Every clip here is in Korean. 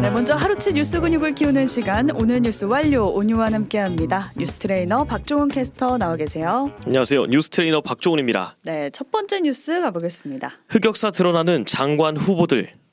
네, 먼저 하루치 뉴스 근육을 키우는 시간 오늘 뉴스 완료 오뉴완과 함께합니다. 뉴스 트레이너 박종훈 캐스터 나와 계세요. 안녕하세요. 뉴스 트레이너 박종훈입니다. 네, 첫 번째 뉴스 가보겠습니다. 흑역사 드러나는 장관 후보들.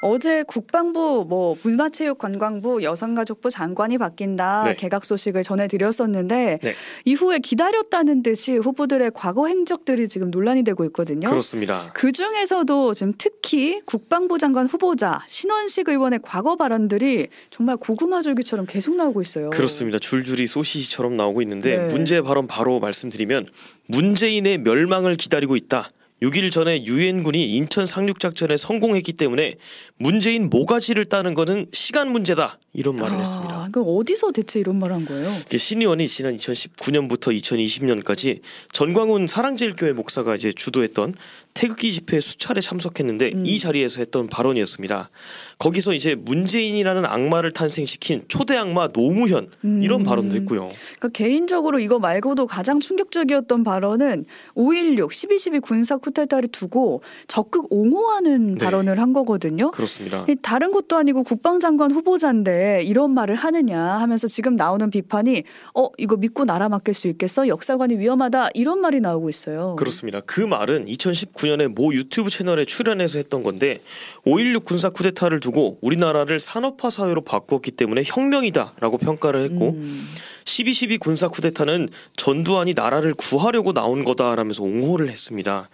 어제 국방부, 뭐 문화체육관광부, 여성가족부 장관이 바뀐다 네. 개각 소식을 전해드렸었는데 네. 이후에 기다렸다는 듯이 후보들의 과거 행적들이 지금 논란이 되고 있거든요. 그렇습니다. 그 중에서도 지금 특히 국방부 장관 후보자 신원식 의원의 과거 발언들이 정말 고구마 줄기처럼 계속 나오고 있어요. 그렇습니다. 줄줄이 소시지처럼 나오고 있는데 네. 문제 발언 바로 말씀드리면 문재인의 멸망을 기다리고 있다. 6일 전에 유엔군이 인천 상륙작전에 성공했기 때문에 문재인 모가지를 따는 것은 시간 문제다. 이런 말을 했습니다. 아, 그럼 어디서 대체 이런 말한 거예요? 이게 신 의원이 지난 2019년부터 2020년까지 전광훈 사랑제일교회 목사가 이제 주도했던 태극기 집회에 수차례 참석했는데 음. 이 자리에서 했던 발언이었습니다. 거기서 이제 문재인이라는 악마를 탄생시킨 초대 악마 노무현 이런 음. 발언도 했고요. 그러니까 개인적으로 이거 말고도 가장 충격적이었던 발언은 5.16, 12.12 군사 쿠데타를 두고 적극 옹호하는 네. 발언을 한 거거든요. 그렇습니다. 이 다른 것도 아니고 국방장관 후보자인데 이런 말을 하느냐 하면서 지금 나오는 비판이 어 이거 믿고 나라 맡길 수 있겠어 역사관이 위험하다 이런 말이 나오고 있어요. 그렇습니다. 그 말은 2019 년에 모 유튜브 채널에 출연해서 했던 건데 5.16 군사 쿠데타를 두고 우리나라를 산업화 사회로 바꾸었기 때문에 혁명이다라고 평가를 했고 음. 12.12 군사 쿠데타는 전두환이 나라를 구하려고 나온 거다라면서 옹호를 했습니다.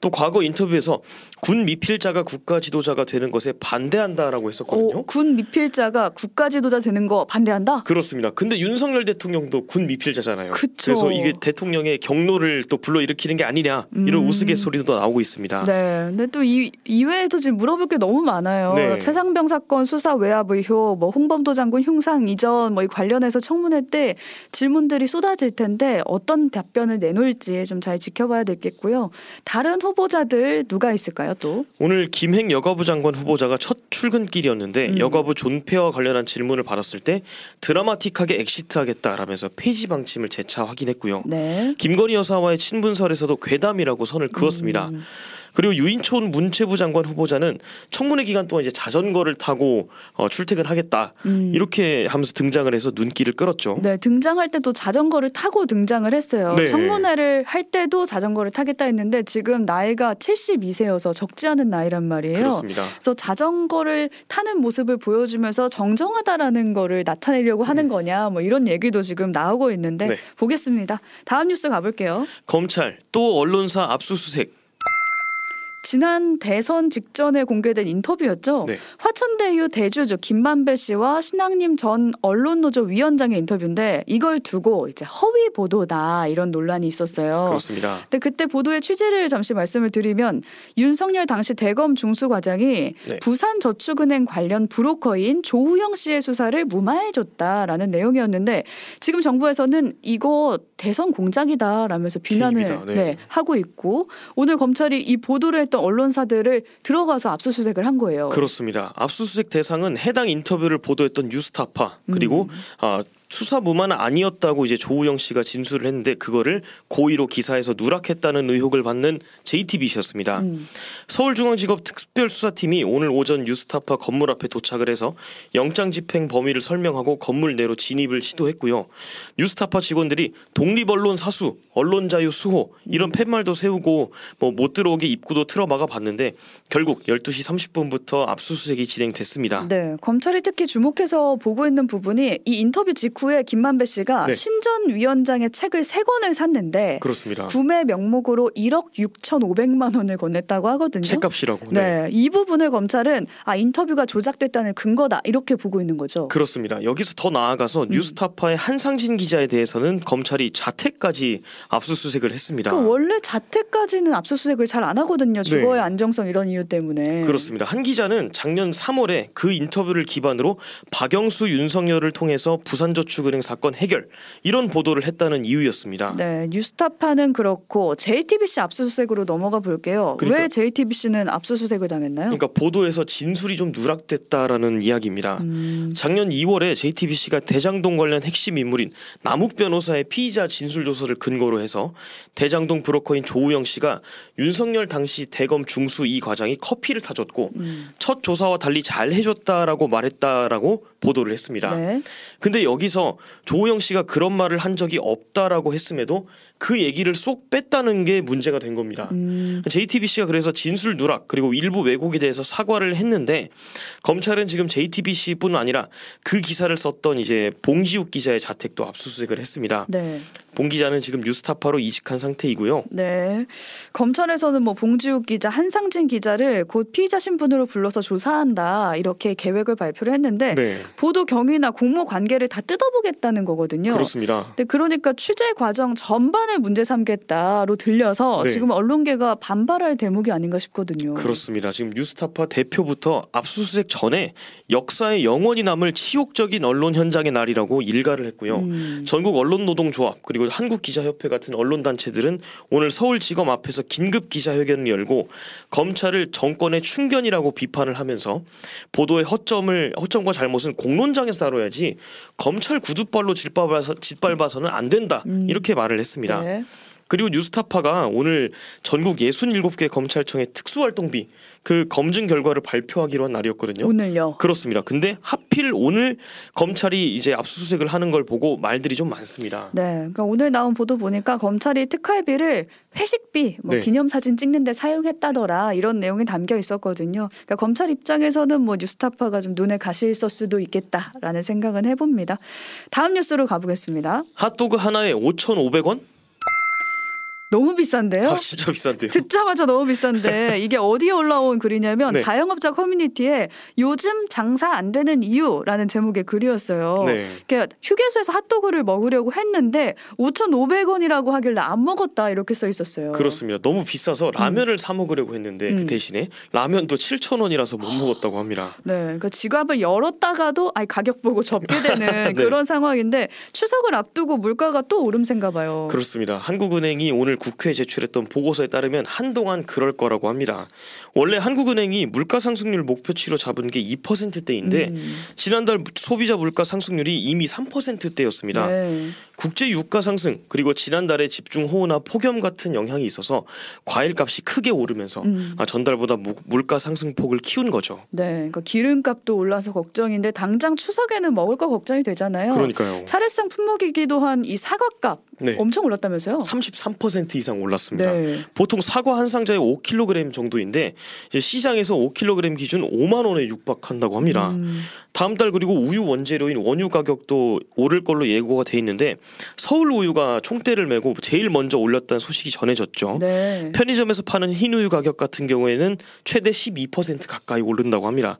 또 과거 인터뷰에서 군 미필자가 국가 지도자가 되는 것에 반대한다라고 했었거든요. 어, 군 미필자가 국가 지도자 되는 거 반대한다? 그렇습니다. 근데 윤석열 대통령도 군 미필자잖아요. 그쵸. 래서 이게 대통령의 경로를 또 불러일으키는 게 아니냐 이런 음. 우스갯소리도 나오고 있습니다. 네. 근데 또 이 이외에도 지금 물어볼 게 너무 많아요. 네. 최상병 사건 수사 외압 의혹, 뭐 홍범도 장군 흉상 이전 뭐 이 관련해서 청문회 때 질문들이 쏟아질 텐데 어떤 답변을 내놓을지 좀 잘 지켜봐야 되겠고요. 다른 후보자들 누가 있을까요? 또 오늘 김행 여가부 장관 후보자가 첫 출근길이었는데 음. 여가부 존폐와 관련한 질문을 받았을 때 드라마틱하게 엑시트하겠다라면서 폐지 방침을 재차 확인했고요. 네. 김건희 여사와의 친분설에서도 괴담이라고 선을 그었습니다. 음. 그리고 유인촌 문체부 장관 후보자는 청문회 기간 동안 이제 자전거를 타고 어, 출퇴근하겠다 음. 이렇게 하면서 등장을 해서 눈길을 끌었죠. 네, 등장할 때또 자전거를 타고 등장을 했어요. 네. 청문회를 할 때도 자전거를 타겠다 했는데 지금 나이가 72세여서 적지 않은 나이란 말이에요. 그렇습니다. 그래서 자전거를 타는 모습을 보여주면서 정정하다라는 거를 나타내려고 하는 거냐 뭐 이런 얘기도 지금 나오고 있는데 음. 네. 보겠습니다. 다음 뉴스 가볼게요. 검찰 또 언론사 압수수색. 지난 대선 직전에 공개된 인터뷰였죠. 네. 화천대유 대주주 김만배 씨와 신앙님 전 언론노조 위원장의 인터뷰인데 이걸 두고 이제 허위 보도다 이런 논란이 있었어요. 그렇습니다. 근데 그때 보도의 취지를 잠시 말씀을 드리면 윤석열 당시 대검 중수과장이 네. 부산저축은행 관련 브로커인 조우영 씨의 수사를 무마해줬다라는 내용이었는데 지금 정부에서는 이거 대선 공작이다라면서 비난을. 네. 네, 하고 있고 오늘 검찰이 이 보도를 했던 언론사들을 들어가서 압수수색을 한 거예요. 그렇습니다. 압수수색 대상은 해당 인터뷰를 보도했던 뉴스타파 그리고 음. 아, 수사 무마는 아니었다고 이제 조우영 씨가 진술을 했는데 그거를 고의로 기사에서 누락했다는 의혹을 받는 JTBC였습니다. 음. 서울중앙지검 특별수사팀이 오늘 오전 뉴스타파 건물 앞에 도착을 해서 영장 집행 범위를 설명하고 건물 내로 진입을 시도했고요. 뉴스타파 직원들이 독립언론 사수, 언론 자유 수호 이런 팻말도 세우고 뭐 못 들어오게 입구도 틀어 막아 봤는데 결국 12시 30분부터 압수수색이 진행됐습니다. 네, 검찰이 특히 주목해서 보고 있는 부분이 이 인터뷰 직후 에 김만배 씨가 네. 신전 위원장의 책을 세 권을 샀는데 그렇습니다. 구매 명목으로 1억 6,500만 원을 건넸다고 하거든요. 책값이라고. 네. 이 부분을 검찰은 아 인터뷰가 조작됐다는 근거다 이렇게 보고 있는 거죠. 그렇습니다. 여기서 더 나아가서 음. 뉴스타파의 한상진 기자에 대해서는 검찰이 자택까지 압수수색을 했습니다. 그 원래 자택까지는 압수수색을 잘 안 하거든요. 주거의 네. 안정성 이런 이유 때문에. 그렇습니다. 한 기자는 작년 3월에 그 인터뷰를 기반으로 박영수 윤석열을 통해서 신한저 축은행 사건 해결 이런 보도를 했다는 이유였습니다. 네, 뉴스타파는 그렇고 JTBC 압수수색으로 넘어가 볼게요. 그러니까- 왜 JTBC는 압수수색을 당했나요? 그러니까 보도에서 진술이 좀 누락됐다라는 이야기입니다. 음, 작년 2월에 JTBC가 대장동 관련 핵심 인물인 남욱 변호사의 피의자 진술 조서를 근거로 해서 대장동 브로커인 조우영 씨가 윤석열 당시 대검 중수 이 과장이 커피를 타줬고 음, 첫 조사와 달리 잘 해줬다라고 말했다라고 보도를 했습니다. 네. 근데 여기서 조우영 씨가 그런 말을 한 적이 없다라고 했음에도 그 얘기를 쏙 뺐다는 게 문제가 된 겁니다. 음, JTBC가 그래서 진술 누락 그리고 일부 왜곡에 대해서 사과를 했는데 검찰은 지금 JTBC뿐 아니라 그 기사를 썼던 이제 봉지욱 기자의 자택도 압수수색을 했습니다. 네. 봉 기자는 지금 뉴스타파로 이직한 상태이고요. 네. 검찰에서는 뭐 봉지욱 기자, 한상진 기자를 곧 피의자 신분으로 불러서 조사한다 이렇게 계획을 발표를 했는데 네, 보도 경위나 공모 관계를 다 뜯어보겠다는 거거든요. 그렇습니다. 네, 그러니까 취재 과정 전반 을 문제 삼겠다로 들려서 네. 지금 언론계가 반발할 대목이 아닌가 싶거든요. 그렇습니다. 지금 뉴스타파 대표부터 압수수색 전에 역사에 영원히 남을 치욕적인 언론 현장의 날이라고 일가를 했고요. 음, 전국 언론노동조합 그리고 한국기자협회 같은 언론 단체들은 오늘 서울지검 앞에서 긴급 기자회견을 열고 검찰을 정권의 충견이라고 비판을 하면서 보도의 허점을 허점과 잘못은 공론장에서 다뤄야지 검찰 구두발로 짓밟아서, 짓밟아서는 안 된다 음. 이렇게 말을 했습니다. 네. 그리고 뉴스타파가 오늘 전국 67개 검찰청의 특수활동비 그 검증 결과를 발표하기로 한 날이었거든요. 오늘요. 그렇습니다. 근데 하필 오늘 검찰이 이제 압수수색을 하는 걸 보고 말들이 좀 많습니다. 네, 그러니까 오늘 나온 보도 보니까 검찰이 특활비를 회식비, 뭐 네. 기념사진 찍는데 사용했다더라 이런 내용이 담겨 있었거든요. 그러니까 검찰 입장에서는 뭐 뉴스타파가 좀 눈에 가시 있을 수도 있겠다라는 생각은 해봅니다. 다음 뉴스로 가보겠습니다. 핫도그 하나에 5,500원? 너무 비싼데요? 아 진짜 비싼데요. 듣자마자 너무 비싼데 이게 어디에 올라온 글이냐면 네. 자영업자 커뮤니티에 요즘 장사 안 되는 이유라는 제목의 글이었어요. 네. 그러니까 휴게소에서 핫도그를 먹으려고 했는데 5,500원이라고 하길래 안 먹었다 이렇게 써 있었어요. 그렇습니다. 너무 비싸서 라면을 사 먹으려고 했는데 그 음. 대신에 라면도 7,000원이라서 못 먹었다고 합니다. 네, 그러니까 지갑을 열었다가도 아이 가격 보고 접게 되는 네. 그런 상황인데 추석을 앞두고 물가가 또 오름세인가 봐요. 그렇습니다. 한국은행이 오늘 국회에 제출했던 보고서에 따르면 한동안 그럴 거라고 합니다. 원래 한국은행이 물가 상승률 목표치로 잡은 게 2%대인데 음, 지난달 소비자 물가 상승률이 이미 3%대였습니다. 네. 국제 유가 상승 그리고 지난달에 집중 호우나 폭염 같은 영향이 있어서 과일 값이 크게 오르면서 음. 아, 전달보다 무- 물가 상승폭을 키운 거죠. 네, 그러니까 기름값도 올라서 걱정인데 당장 추석에는 먹을 거 걱정이 되잖아요. 그러니까요. 차례상 품목이기도 한 이 사과값 네. 엄청 올랐다면서요? 33% 이상 올랐습니다. 네. 보통 사과 한 상자에 5kg 정도인데 시장에서 5kg 기준 5만 원에 육박한다고 합니다. 음, 다음 달 그리고 우유 원재료인 원유 가격도 오를 걸로 예고가 돼 있는데 서울 우유가 총대를 메고 제일 먼저 올렸다는 소식이 전해졌죠. 네. 편의점에서 파는 흰 우유 가격 같은 경우에는 최대 12% 가까이 오른다고 합니다.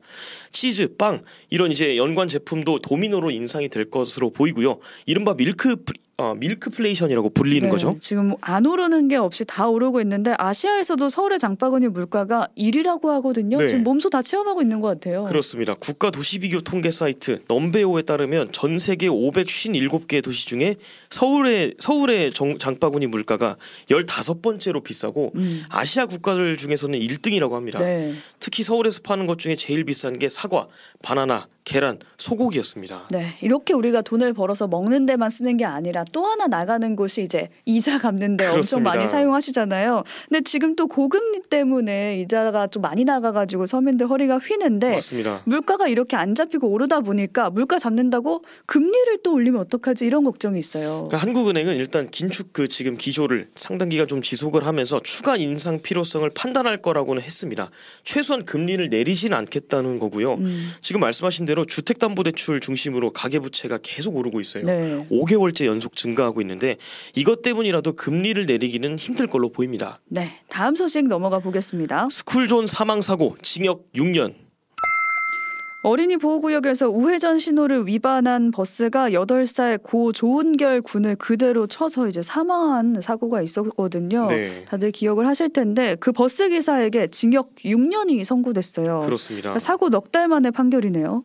치즈, 빵 이런 이제 연관 제품도 도미노로 인상이 될 것으로 보이고요. 이른바 milk fl- 어, milkflation이라고 불리는 네, 거죠. 지금 안 오르는 게 없이 다 오르고 있는데 아시아에서도 서울의 장바구니 물가가 1위라고 하거든요. 네. 지금 몸소 다 체험하고 있는 것 같아요. 그렇습니다. 국가 도시 비교 통계 사이트 넘베오에 따르면 전 세계 557개 도시 중에 서울의 서울의 정- 장바구니 물가가 15번째로 비싸고 음, 아시아 국가들 중에서는 1등이라고 합니다. 네. 특히 서울에서 파는 것 중에 제일 비싼 게 사과, 바나나, 계란, 소고기였습니다. 네, 이렇게 우리가 돈을 벌어서 먹는 데만 쓰는 게 아니라 또 하나 나가는 곳이 이제 이자 갚는데 엄청. 많이 사용하시잖아요. 근데 지금 또 고금리 때문에 이자가 좀 많이 나가가지고 서민들 허리가 휘는데 맞습니다. 물가가 이렇게 안 잡히고 오르다 보니까 물가 잡는다고 금리를 또 올리면 어떡하지 이런 걱정이 있어요. 그러니까 한국은행은 일단 긴축 그 지금 기조를 상당 기간 좀 지속을 하면서 추가 인상 필요성을 판단할 거라고는 했습니다. 최소한 금리를 내리진 않겠다는 거고요. 음, 지금 말씀하신 대로 주택담보대출 중심으로 가계부채가 계속 오르고 있어요. 네. 5개월째 연속 증가하고 있는데 이것 때문이라도 금리를 내리기는 힘들 걸로 보입니다. 네, 다음 소식 넘어가 보겠습니다. 스쿨존 사망 사고 징역 6년. 어린이 보호구역에서 우회전 신호를 위반한 버스가 8살 고 조은결 군을 그대로 쳐서 이제 사망한 사고가 있었거든요. 네. 다들 기억을 하실 텐데 그 버스 기사에게 징역 6년이 선고됐어요. 그렇습니다. 그러니까 사고 넉 달 만에 판결이네요.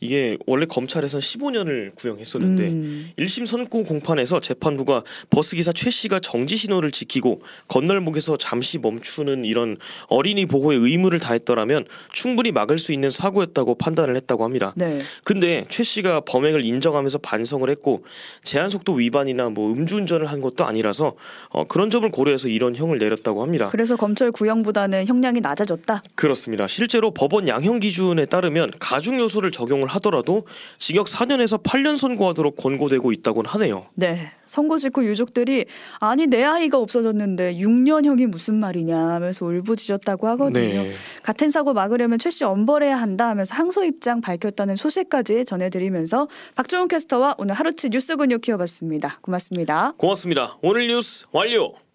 이게 원래 검찰에선 15년을 구형했었는데 음. 1심 선고 공판에서 재판부가 버스 기사 최 씨가 정지 신호를 지키고 건널목에서 잠시 멈추는 이런 어린이 보호의 의무를 다했더라면 충분히 막을 수 있는 사고였다고 판단을 했다고 합니다. 네. 근데 최 씨가 범행을 인정하면서 반성을 했고 제한 속도 위반이나 뭐 음주운전을 한 것도 아니라서 어, 그런 점을 고려해서 이런 형을 내렸다고 합니다. 그래서 검찰 구형보다는 형량이 낮아졌다. 그렇습니다. 실제로 법원 양형 기준에 따르면 가중 요소를 적용을 하더라도 징역 4년에서 8년 선고하도록 권고되고 있다곤 하네요. 네. 선고 직후 유족들이 아니 내 아이가 없어졌는데 6년형이 무슨 말이냐 하면서 울부짖었다고 하거든요. 네. 같은 사고 막으려면 최씨 엄벌해야 한다 하면서 항소 입장 밝혔다는 소식까지 전해드리면서 박종훈 캐스터와 오늘 하루치 뉴스 근육 키워봤습니다. 고맙습니다. 고맙습니다. 오늘 뉴스 완료.